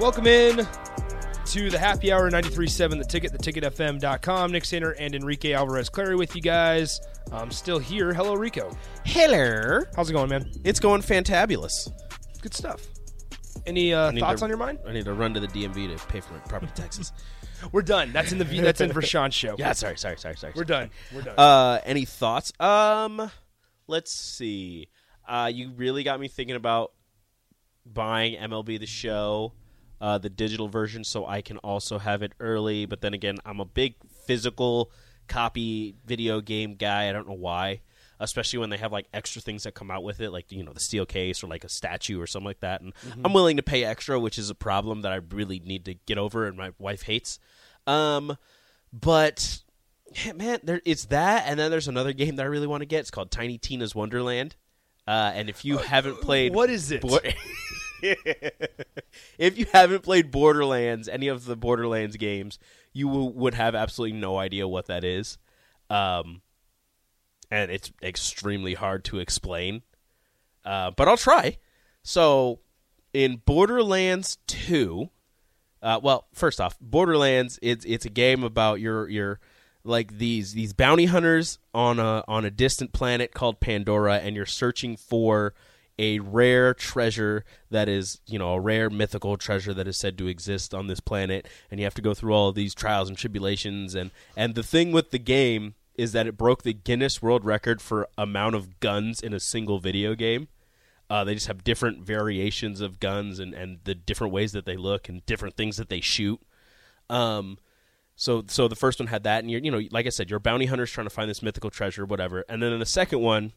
Welcome in to the happy hour 93.7 the ticket the theticketfm.com nick sainer and enrique alvarez clary with you guys i'm still here hello rico Hello. how's it going man It's going fantabulous. good stuff any uh, need thoughts to- on your mind I need to run to the DMV to pay for my property taxes. we're done that's in the v- that's in for sean's show yeah, sorry, sorry, sorry, sorry. we're done we're done Uh, any thoughts? Um, let's see. Uh, you really got me thinking about buying MLB The Show, uh, the digital version, so I can also have it early. But then again, I'm a big physical copy video game guy. I don't know why. Especially when they have like extra things that come out with it, like you know the steel case or like a statue or something like that, and I'm willing to pay extra, which is a problem that I really need to get over, and my wife hates. Um, but man, there it's that, and then there's another game that I really want to get. It's called Tiny Tina's Wonderland. Uh, and if you haven't played, what is it? Bo- if you haven't played Borderlands, any of the Borderlands games, you will, would have absolutely no idea what that is. Um, and it's extremely hard to explain. Uh, but I'll try. So, in Borderlands Two, uh, well, first off, Borderlands it's it's a game about your your like these these bounty hunters on a on a distant planet called Pandora, and you're searching for a rare treasure that is you know a rare mythical treasure that is said to exist on this planet, and you have to go through all of these trials and tribulations, and and the thing with the game is that it broke the Guinness World Record for amount of guns in a single video game. Uh, they just have different variations of guns and, and the different ways that they look and different things that they shoot. Um, so so the first one had that, and you're you know like I said, you're bounty hunters trying to find this mythical treasure, whatever. And then in the second one,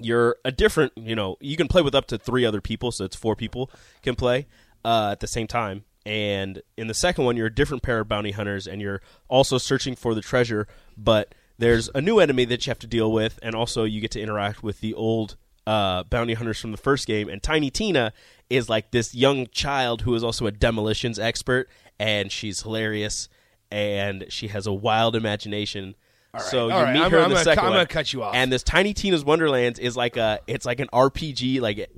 you're a different you know you can play with up to three other people, so it's four people can play uh, at the same time. And in the second one, you're a different pair of bounty hunters, and you're also searching for the treasure, but there's a new enemy that you have to deal with, and also you get to interact with the old uh, bounty hunters from the first game. And Tiny Tina is like this young child who is also a demolitions expert, and she's hilarious, and she has a wild imagination. So you right, meet I'm- her in I'm the gonna second I'm one. gonna cut you off. And this Tiny Tina's Wonderlands is like a it's like an RPG like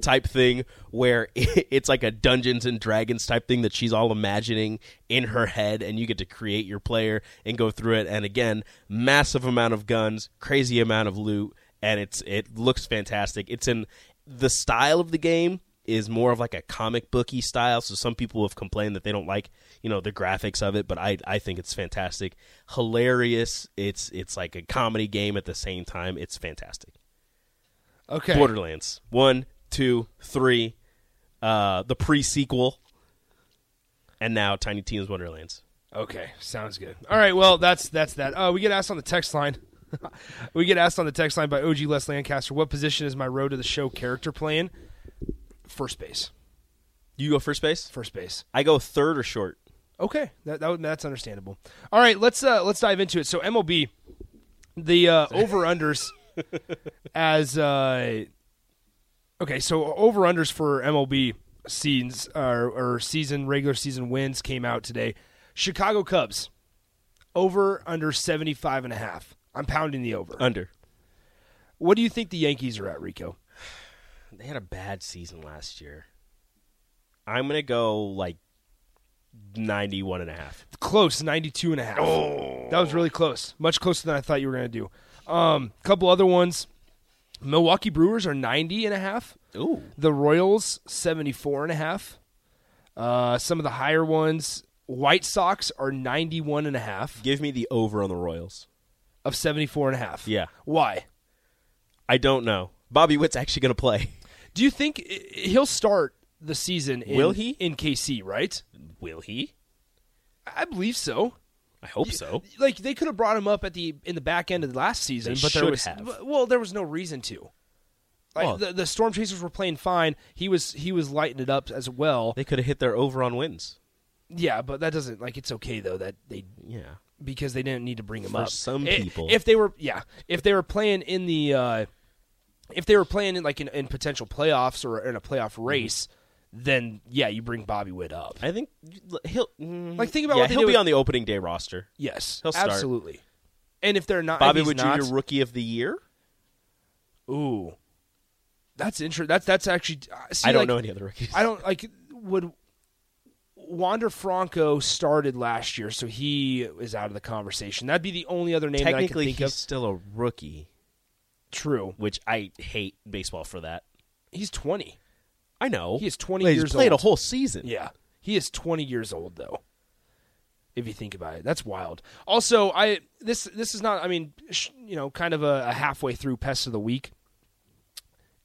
type thing where it's like a Dungeons and Dragons type thing that she's all imagining in her head and you get to create your player and go through it and again massive amount of guns, crazy amount of loot and it's it looks fantastic. It's in the style of the game is more of like a comic booky style. So some people have complained that they don't like, you know, the graphics of it, but I I think it's fantastic. Hilarious. It's it's like a comedy game at the same time. It's fantastic. okay Borderlands. One, two, three, uh the pre sequel. And now Tiny Tina's Wonderlands. Okay, sounds good. All right, well, that's that's that. Uh, we get asked on the text line. we get asked on the text line by OG Les Lancaster. What position is my road to the show character playing? First base. You go first base? First base. I go third or short. Okay, that, that that's understandable. All right, let's uh, let's dive into it. So MLB, the uh, over unders as uh, okay, so over unders for MLB seasons or, or season regular season wins came out today. Chicago Cubs over under 75 and a half. I'm pounding the over. Under. What do you think the Yankees are at, Rico? They had a bad season last year. I'm going to go like 91 and a half. Close, 92 and a half. That was really close. Much closer than I thought you were going to do. Um, couple other ones. Milwaukee Brewers are 90 and a half. Ooh. The Royals 74 and a half. Uh, some of the higher ones, White Sox are 91 and a half Give me the over on the Royals. of 74 and a half. Yeah. Why? I don't know. Bobby Witt's actually going to play. Do you think he'll start the season. In, Will he? in KC? Right? Will he? I believe so. I hope so. Like they could have brought him up at the in the back end of the last season, They but there should was have. well, there was no reason to. Like Well- the, the Storm Chasers were playing fine. He was he was lighting it up as well. They could have hit their over on wins. yeah, but that doesn't like it's okay though that they Yeah. because they didn't need to bring him For up. some people. if they were yeah, if they were playing in the uh, if they were playing in like in, in potential playoffs or in a playoff Mm-hmm. race, then yeah, you bring Bobby Witt up. I think he'll mm, Like, think about yeah, what they he'll be with- on the opening day roster. yes, He'll start. absolutely. And if they're not, Bobby if he's Witt not, Jr. Rookie of the Year. Ooh, that's interesting. That's that's actually. uh, See, I don't like, know any other rookies. I don't like would. Wander Franco started last year, so he is out of the conversation. That'd be the only other name that I Technically, think he's of. still a rookie, True, which I hate baseball for that. he's twenty. I know He is 20 But years He's played old. a whole season. Yeah, he is 20 years old though. If you think about it, that's wild. Also, I this this is not. I mean, sh- you know, kind of a, a halfway through pest of the week.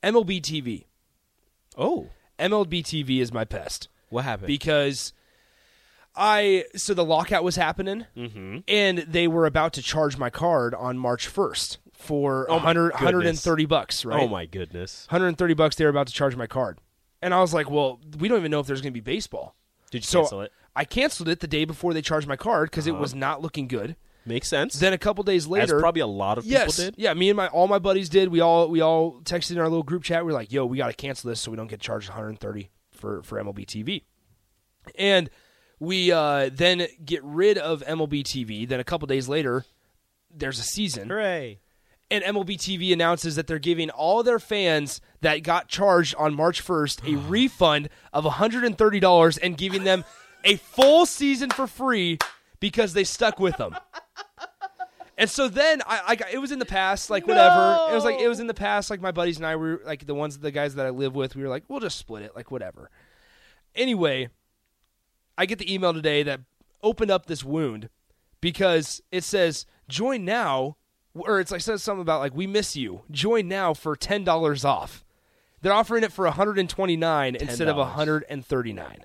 MLB TV. Oh, MLB TV is my pest what happened? because I so the lockout was happening, mm-hmm. and they were about to charge my card on March 1st for Oh my 100, 130 bucks. Right? Oh my goodness! 130 bucks. They were about to charge my card, and I was like, "Well, we don't even know if there's going to be baseball." Did you So cancel it? I canceled it the day before they charged my card because Uh-huh. it was not looking good. Makes sense. Then a couple days As later, probably a lot of people yes, did. yeah, me and my all my buddies did. We all we all texted in our little group chat. We were like, "Yo, we got to cancel this so we don't get charged 130 for for MLB TV." And we uh, then get rid of MLB TV. Then a couple days later, there's a season, Hooray! And MLB TV announces that they're giving all their fans that got charged on March 1st a refund of $130 and giving them a full season for free because they stuck with them. And so then I, I got, it was in the past, like whatever. It was like it was in the past, like my buddies and I were like the ones, the guys that I live with. We were like, we'll just split it, like whatever. Anyway, I get the email today that opened up this wound because it says join now, or it's like says something about like we miss you. Join now for ten dollars off. They're offering it for 129 instead of $10. 139.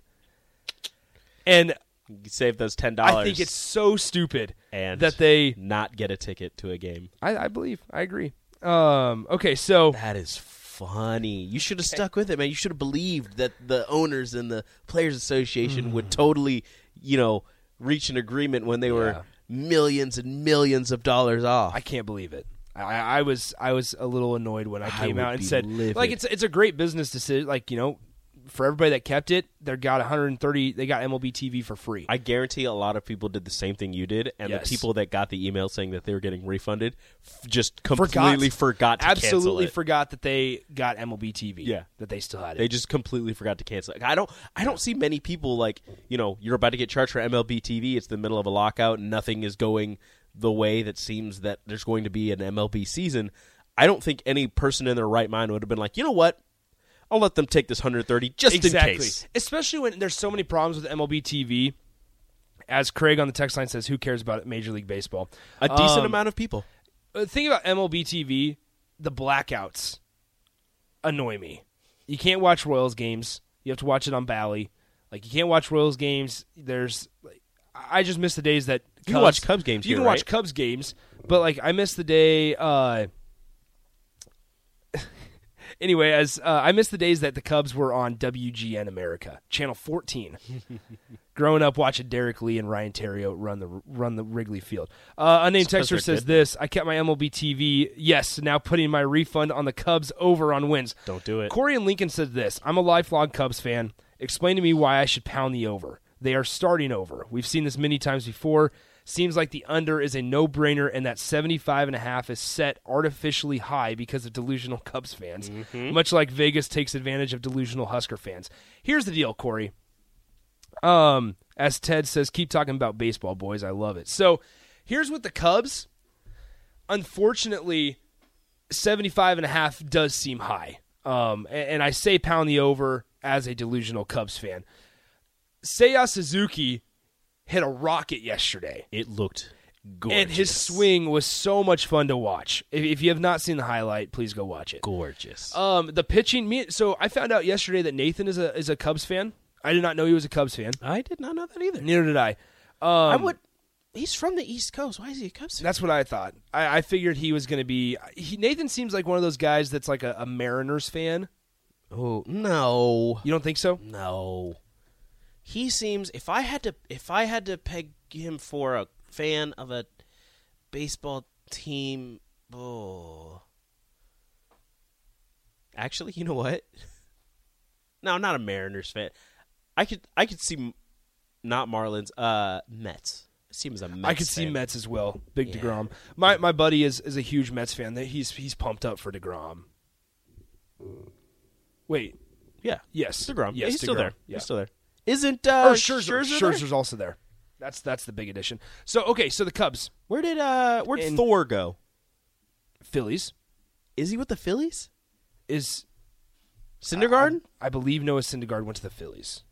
And You save those ten dollars. I think it's so stupid and that they. not get a ticket to a game. I, I believe. I agree. Um. Okay. So That is funny. You should have stuck with it, man. You should have believed that the owners and the players association would totally, you know, reach an agreement when they Yeah. were millions and millions of dollars off. I can't believe it. I, I was I was a little annoyed when I I came would out and said livid. like it's it's a great business decision. Like you know, for everybody that kept it, they got 130. They got MLB TV for free. I guarantee a lot of people did the same thing you did, and Yes. the people that got the email saying that they were getting refunded f- just completely forgot, to cancel absolutely forgot that they got MLB TV. Yeah. that they still had it. They just completely forgot to cancel. it. I don't. I don't see many people like you know you're about to get charged for MLB TV. It's the middle of a lockout. and Nothing is going the way that seems that there's going to be an MLB season. I don't think any person in their right mind would have been like, you know what, I'll let them take this 130 just exactly. in case. Especially when there's so many problems with MLB TV. As Craig on the text line says, who cares about Major League Baseball? A decent Um, amount of people. The thing about MLB TV, the blackouts annoy me. You can't watch Royals games. You have to watch it on Bally. Like you can't watch Royals games. There's, like, I just miss the days that Cubs, You can watch Cubs games You here, can watch? Cubs games, but like I miss the day. Uh, anyway, as uh, I miss the days that the Cubs were on WGN America, channel 14. Growing up watching Derrek Lee and Ryan Theriot run the run the Wrigley Field. Uh, unnamed texter says good. this: I kept my MLB TV. Yes, now putting my refund on the Cubs over on wins. Don't do it. Corey and Lincoln said this: I'm a lifelong Cubs fan. Explain to me why I should pound the over. They are starting over. We've seen this many times before. Seems like the under is a no-brainer, and that 75 and a half is set artificially high because of delusional Cubs fans, much like Vegas takes advantage of delusional Husker fans. Here's the deal, Corey. Um, as Ted says, keep talking about baseball, boys. I love it. So, here's what the Cubs. Unfortunately, 75 and a half does seem high. Um, and, and I say pound the over as a delusional Cubs fan. Seiya Suzuki hit a rocket yesterday. It looked gorgeous. and his swing was so much fun to watch. If, if you have not seen the highlight, please go watch it. gorgeous. Um, the pitching. Me, so I found out yesterday that Nathan is a is a Cubs fan. I did not know he was a Cubs fan. I did not know that either. Neither did I. Um, I would. He's from the East Coast. Why is he a Cubs fan? That's what I thought. I, I figured he was going to be. He, Nathan seems like one of those guys that's like a, a Mariners fan. Oh no, You don't think so? no. He seems. If I had to, if I had to peg him for a fan of a baseball team, oh. Actually, you know what? No, not a Mariners fan. I could, I could see, not Marlins, uh, Mets. See as a Mets. I could see fan. Mets as well. Big Yeah. Degrom. My my buddy is is a huge Mets fan. That he's he's pumped up for Degrom. Wait, Yeah, yes, Degrom. Yes, yeah, he's still there. Yeah. He's still there. Isn't uh, or Scherzer. Scherzer there? Scherzer's also there. That's that's the big addition. So okay, so the Cubs, Where did uh, where did Thor go? Phillies Is he with the Phillies? is Syndergaard? I, I believe Noah Syndergaard went to the Phillies.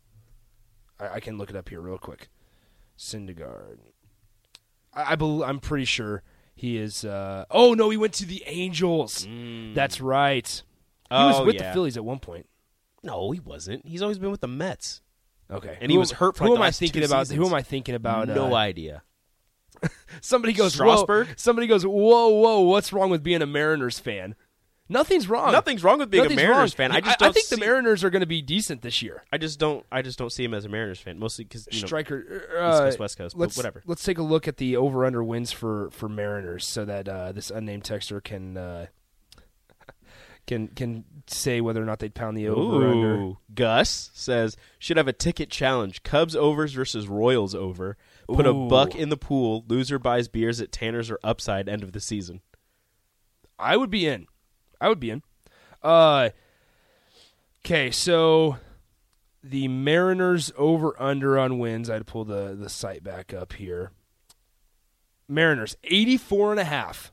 I, I can look it up here real quick. Syndergaard. I, I bel I'm pretty sure he is. Uh, oh no, he went to the Angels. That's right. He was Oh, with yeah. the Phillies at one point. no, he wasn't. He's always been with the Mets. Okay, And he was hurt for, Who like, am the I last two thinking about? Who am I thinking about? no uh, idea. Somebody goes Strasburg? Whoa, somebody goes, whoa, whoa! What's wrong with being a Mariners fan? Nothing's wrong. Nothing's wrong with being a Mariners wrong. fan. I just I, don't think see- the Mariners are going to be decent this year. I just don't. I just don't see him as a Mariners fan. Mostly because you know, Striker, uh, East Coast, West Coast, let's, whatever. Let's take a look at the over/under wins for for Mariners, so that uh, this unnamed texter can uh, can can say whether or not they'd pound the over/under. Gus says should have a ticket challenge: Cubs overs versus Royals over. Put a buck in the pool. Loser buys beers at Tanner's or Upside. End of the season. I would be in. I would be in. Uh, okay, so the Mariners over under on wins. I'd pull the the site back up here. Mariners 84 and a half.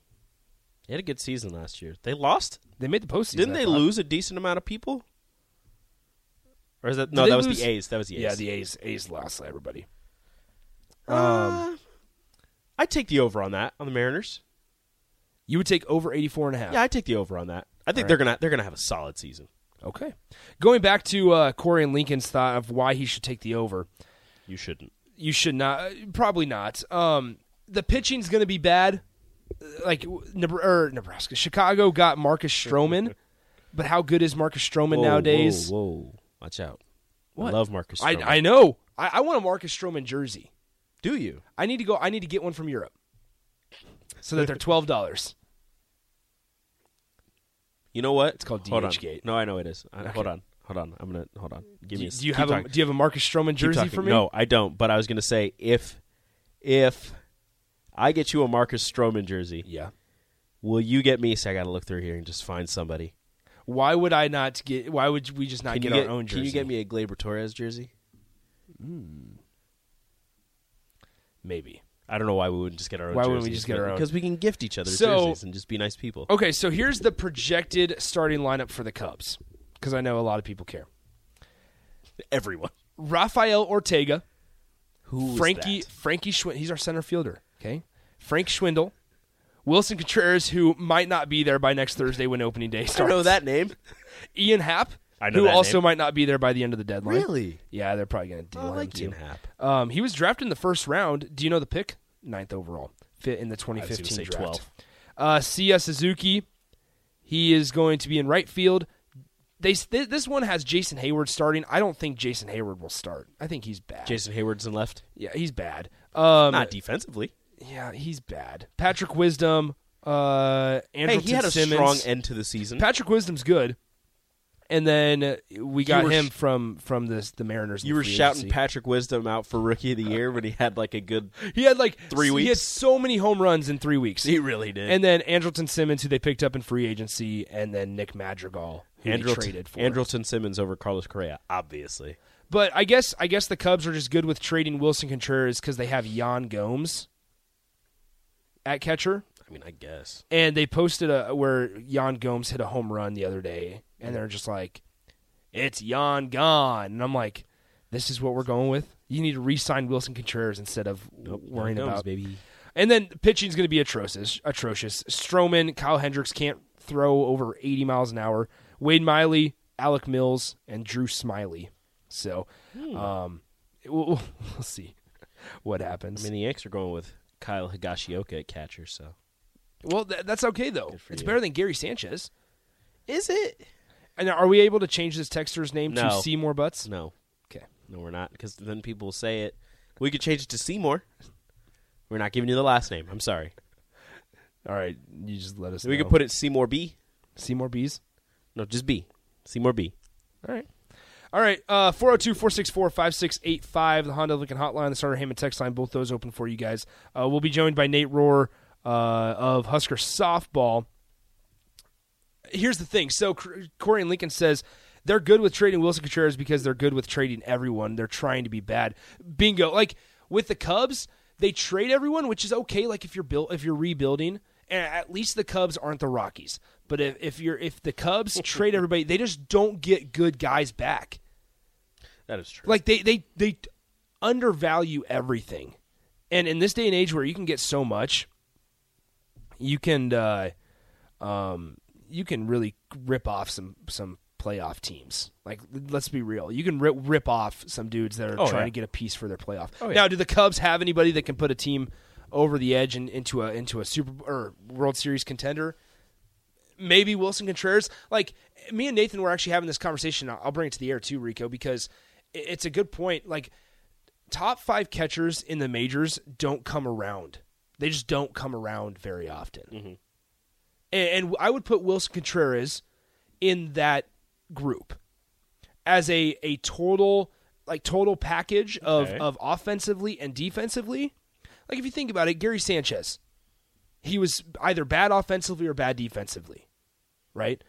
They had a good season last year. They lost. They made the postseason. Didn't they lose a decent amount of people? Or is that no? That was lose- the A's. That was the A's. Yeah, the A's A's lost everybody. Uh, I'd take the over on that on the Mariners. You would take over 84 and a half. Yeah, I'd take the over on that. I think they're gonna they're gonna have a solid season. Okay. Going back to uh, Corey and Lincoln's thought of why he should take the over. You shouldn't. You should not. uh, Probably not. Um, the pitching's going to be bad. Like Nebraska, Chicago got Marcus Stroman, but how good is Marcus Stroman Whoa, nowadays? Whoa, whoa, watch out! What? I love Marcus. I, Stroman. I know. I, I want a Marcus Stroman jersey. Do you? I need to go. I need to get one from Europe, so that they're twelve dollars. You know what? It's called Hold No, I know it is. I, Hold on. Hold on. I'm gonna hold on. Give Do, me. A, do you have a. Do you have a Marcus Stroman jersey for me? No, I don't. But I was gonna say if if I get you a Marcus Stroman jersey, Yeah. will you get me? So I got to look through here and just find somebody. Why would I not get? Why would we just not get you our own jersey? Can you get me a Gleyber Torres jersey? Hmm. maybe? I don't know why we wouldn't just get our own. Why wouldn't we just get our own? Because we can gift each other So- jerseys and just be nice people. Okay, so here's the projected starting lineup for the Cubs because I know a lot of people care. Everyone. Rafael Ortega, Who Frankie Frankie Schwindel. He's our center fielder. Okay, Frank Schwindel, Willson Contreras, who might not be there by next Thursday when opening day starts. I know that name. Ian Happ, I know who that also name. might not be there by the end of the deadline. Really? Yeah, they're probably going to I deal him like too. Ian Happ. Um, he was drafted in the first round. Do you know the pick? Ninth overall, fit in the I was 2015 gonna draft. 12. Uh, Seiya Suzuki, he is going to be in right field. They th- this one has Jason Heyward starting. I don't think Jason Heyward will start. I think he's bad. Jason Heyward's in left. yeah, he's bad. Um, Not defensively. Yeah, he's bad. Patrick Wisdom, uh, Hey, he had a Simmons. strong end to the season. Patrick Wisdom's good. And then we got him sh- from from this the Mariners. you were shouting agency. Patrick Wisdom out for Rookie of the Year when he had like a good. He had like Three weeks. He had so many home runs in three weeks. He really did. And then Andrelton Simmons, who they picked up in free agency, and then Nick Madrigal, who they Andrelton, traded for. Andrelton Simmons over Carlos Correa, obviously. But I guess I guess the Cubs are just good with trading Willson Contreras because they have Yan Gomes at catcher, I mean, I guess. and they posted a where Yan Gomes hit a home run the other day, and they're just like, "It's Jan gone," and I'm like, "This is what we're going with." You need to re-sign Willson Contreras instead of worrying Gomes, about baby. And then pitching is going to be atrocious. Atrocious. Stroman, Kyle Hendricks can't throw over 80 miles an hour. Wade Miley, Alec Mills, and Drew Smyly. So, um, we'll, we'll see what happens. I mean, the Yanks are going with Kyle Higashioka at catcher, so well, th- that's okay though. It's you. better than Gary Sanchez. is it? And are we able to change this texter's name to Seymour Butts? No, Okay. no, we're not, because then people will say it. We could change it to Seymour. We're not giving you the last name. I'm sorry. All right, you just let us. We know. could put it Seymour B. Seymour B's. No, just B. Seymour B. All right. All right. Uh 402-464-5685, the Honda Lincoln Hotline, the Sartor Hamann text line, both those open for you guys. Uh, we'll be joined by Nate Rohr uh, of Husker Softball. Here's the thing. So Corey and Lincoln says they're good with trading Willson Contreras because they're good with trading everyone. They're trying to be bad. Bingo. Like with the Cubs, they trade everyone, which is okay. Like if you're built, if you're rebuilding, and at least the Cubs aren't the Rockies. But if, if you're if the Cubs trade everybody, they just don't get good guys back. That is true. Like they they they undervalue everything, and in this day and age where you can get so much, you can uh, um, you can really rip off some some playoff teams. Like let's be real, you can rip rip off some dudes that are Oh, trying yeah. to get a piece for their playoff. Oh, yeah. Now, do the Cubs have anybody that can put a team over the edge and into a into a Super or World Series contender? maybe Willson Contreras. Like me and Nathan were actually having this conversation. I'll bring it to the air too, Rico, because it's a good point. Like top five catchers in the majors don't come around. They just don't come around very often. Mm-hmm. And, and I would put Willson Contreras in that group as a a total like total package of Okay. of offensively and defensively. Like if you think about it, Gary Sanchez, he was either bad offensively or bad defensively, right?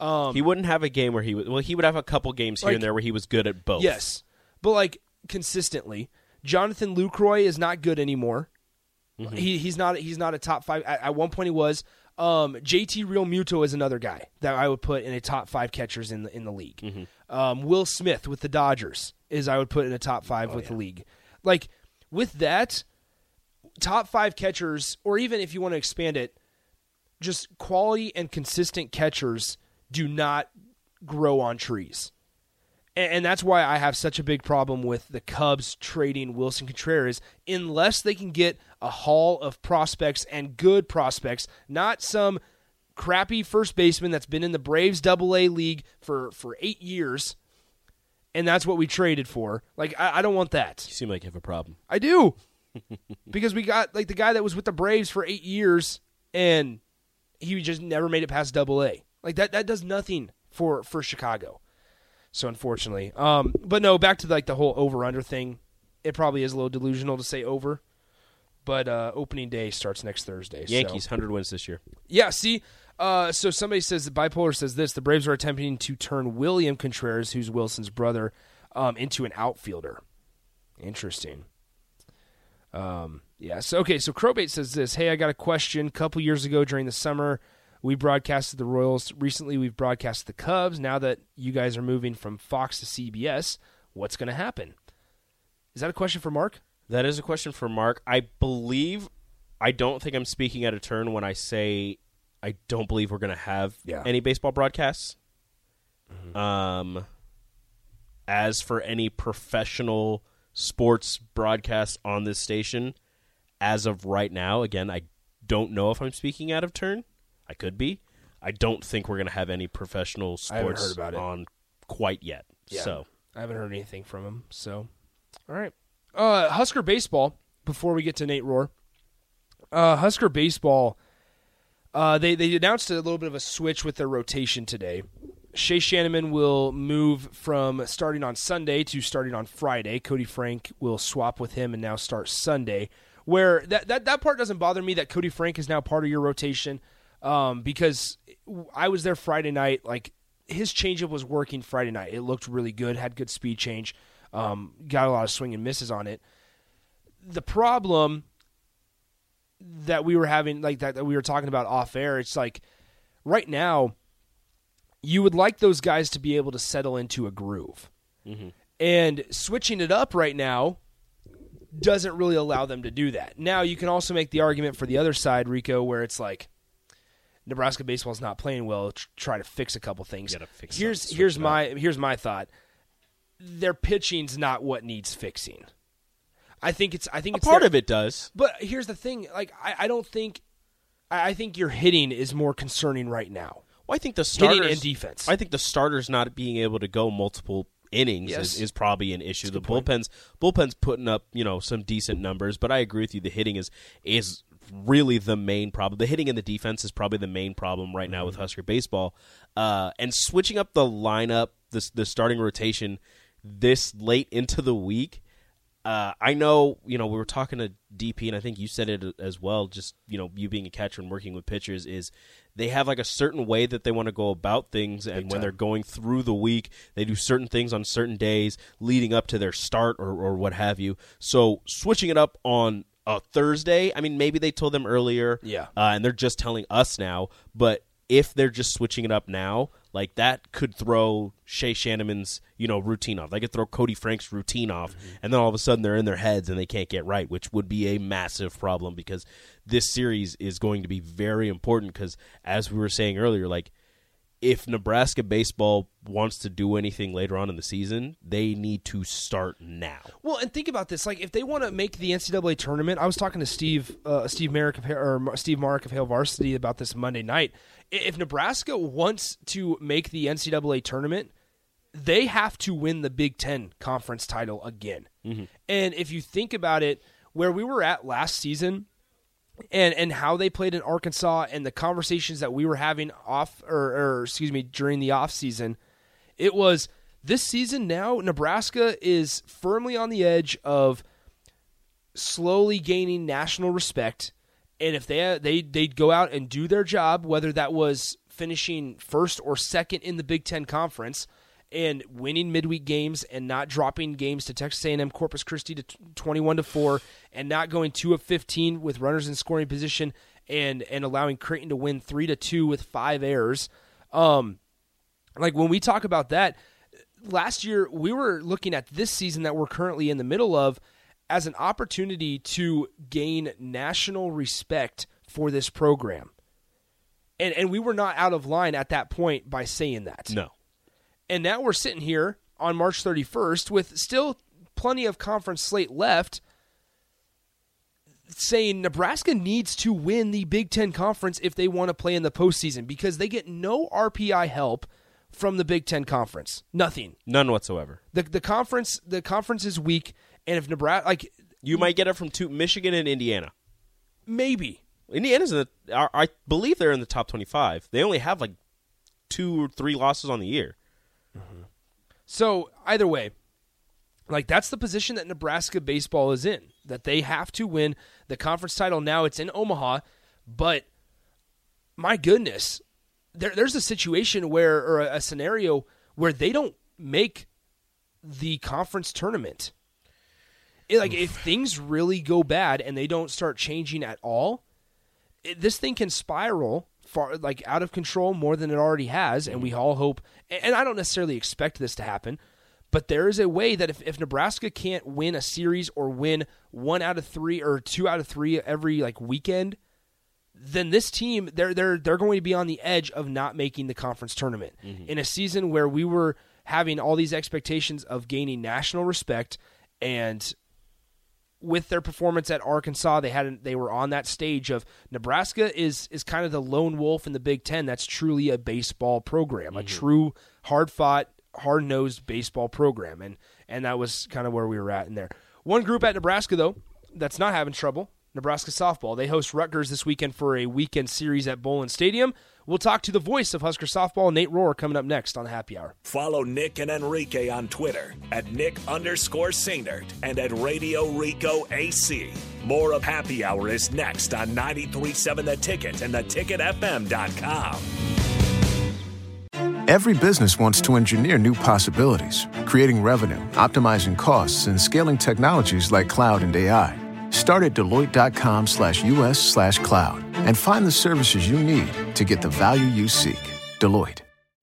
Um, he wouldn't have a game where he was. Well, he would have a couple games here Like- and there where he was good at both. Yes, but like consistently, Jonathan Lucroy is not good anymore. He he's not he's not a top five. At, at one point, he was. Um, JT Realmuto is another guy that I would put in a top five catchers in the in the league. Um, Will Smith with the Dodgers is I would put in a top five with the league. Like with that, top five catchers, or even if you want to expand it, just quality and consistent catchers do not grow on trees. And, and that's why I have such a big problem with the Cubs trading Willson Contreras unless they can get a haul of prospects and good prospects, not some crappy first baseman that's been in the Braves double A league for, for eight years. And that's what we traded for. Like, I, I don't want that. You seem like you have a problem. I do. Because we got like the guy that was with the Braves for eight years and he just never made it past double A. Like that that does nothing for for Chicago. So unfortunately. Um but no, back to like the whole over under thing. It probably is a little delusional to say over. But uh opening day starts next Thursday. so- Yankees hundred wins this year. yeah, see, uh, so somebody says that bipolar says this: the Braves are attempting to turn William Contreras, who's Wilson's brother, um, into an outfielder. Interesting. Um, yeah. So okay. So Crowbait says this: Hey, I got a question. A couple years ago during the summer, we broadcasted the Royals. Recently, we've broadcast the Cubs. Now that you guys are moving from Fox to CBS, what's going to happen? Is that a question for Mark? That is a question for Mark. I believe. I don't think I'm speaking out of turn when I say I don't believe we're going to have Yeah. any baseball broadcasts. Um, as for any professional sports broadcast on this station, as of right now, again, I don't know if I'm speaking out of turn. I could be. I don't think we're going to have any professional sports on quite yet. Yeah. So I haven't heard anything from him. So, all right. Uh, Husker baseball. Before we get to Nate Rohr, uh, Husker baseball. Uh, they they announced a little bit of a switch with their rotation today. Shay Schanaman will move from starting on Sunday to starting on Friday. Koty Frank will swap with him and now start Sunday. Where that that, that part doesn't bother me that Koty Frank is now part of your rotation um, because I was there Friday night. Like his changeup was working Friday night. It looked really good. Had good speed change. Um, got a lot of swing and misses on it. The problem that we were having, like that, that we were talking about off air, it's like right now, you would like those guys to be able to settle into a groove. Mm-hmm. And switching it up right now, doesn't really allow them to do that. Now you can also make the argument for the other side, Rico, where it's like Nebraska baseball's not playing well. Try to fix a couple things. here's here's it up. my here's my thought. Their pitching's not what needs fixing. I think it's I think A it's part their- of it does. But here's the thing: like I, I don't think I, I think your hitting is more concerning right now. Well, I think the Hitting starters and defense. I think the starters not being able to go multiple innings Yes. is, is probably an issue. The good point. bullpens bullpens putting up you know some decent numbers, but I agree with you. The hitting is is really the main problem. The hitting and the defense is probably the main problem right now with Mm-hmm. Husker baseball. Uh, and switching up the lineup, the the starting rotation this late into the week. Uh, I know, you know, we were talking to DP, and I think you said it as well. Just you know, you being a catcher and working with pitchers is they have like a certain way that they want to go about things, and when they're going through the week, they do certain things on certain days leading up to their start or, or what have you. So switching it up on a Thursday, I mean, maybe they told them earlier, Yeah. uh, and they're just telling us now. But if they're just switching it up now, like that could throw Shay Schanaman's you know routine off. They could throw Koty Frank's routine off, and then all of a sudden they're in their heads and they can't get right, which would be a massive problem because this series is going to be very important. Because as we were saying earlier, like if Nebraska baseball wants to do anything later on in the season, they need to start now. Well, and think about this: like, if they want to make the NCAA tournament, I was talking to Steve, uh, Steve Merrick of, or Steve Mark of Hail Varsity about this Monday night. If Nebraska wants to make the NCAA tournament, they have to win the Big Ten conference title again. Mm-hmm. And if you think about it, where we were at last season, and and how they played in Arkansas, and the conversations that we were having off, or, or excuse me, during the off season, it was this season now Nebraska is firmly on the edge of slowly gaining national respect and if they they they'd go out and do their job whether that was finishing first or second in the Big 10 conference and winning midweek games and not dropping games to Texas A&M Corpus Christi to 21 to 4 and not going 2 of 15 with runners in scoring position and and allowing Creighton to win 3 to 2 with 5 errors. Um like when we talk about that last year we were looking at this season that we're currently in the middle of as an opportunity to gain national respect for this program. And and we were not out of line at that point by saying that. No. And now we're sitting here on March 31st with still plenty of conference slate left saying Nebraska needs to win the Big Ten Conference if they want to play in the postseason because they get no RPI help from the Big Ten Conference. Nothing. None whatsoever. The the conference the conference is weak, and if Nebraska like You might get it from two Michigan and Indiana. maybe Indiana's in the. I I believe they're in the top twenty-five. They only have like two or three losses on the year. Mm-hmm. So either way, like that's the position that Nebraska baseball is in. That they have to win the conference title. Now it's in Omaha, but my goodness, there, there's a situation where or a, a scenario where they don't make the conference tournament. It- like if things really go bad and they don't start changing at all, it, this thing can spiral far like out of control more than it already has and we all hope and and I don't necessarily expect this to happen but there is a way that if, if Nebraska can't win a series or win one out of three or two out of three every like weekend then this team they're they're they're going to be on the edge of not making the conference tournament. Mm-hmm. In a season where we were having all these expectations of gaining national respect and with their performance at Arkansas, they had they were on that stage of Nebraska is is kind of the lone wolf in the Big Ten. That's truly a baseball program, a mm-hmm. true hard fought, hard nosed baseball program, and and that was kind of where we were at in there. One group at Nebraska though that's not having trouble. Nebraska softball. They host Rutgers this weekend for a weekend series at Bowlin Stadium. We'll talk to the voice of Husker softball, Nate Rohr, coming up next on Happy Hour. Follow Nick and Enrique on Twitter at Nick underscore Sainert and at Radio Rico AC. More of Happy Hour is next on 93.7 The Ticket and theticketfm.com. Every business wants to engineer new possibilities, creating revenue, optimizing costs, and scaling technologies like cloud and AI. Start at Deloitte.com slash US slash cloud and find the services you need to get the value you seek. Deloitte.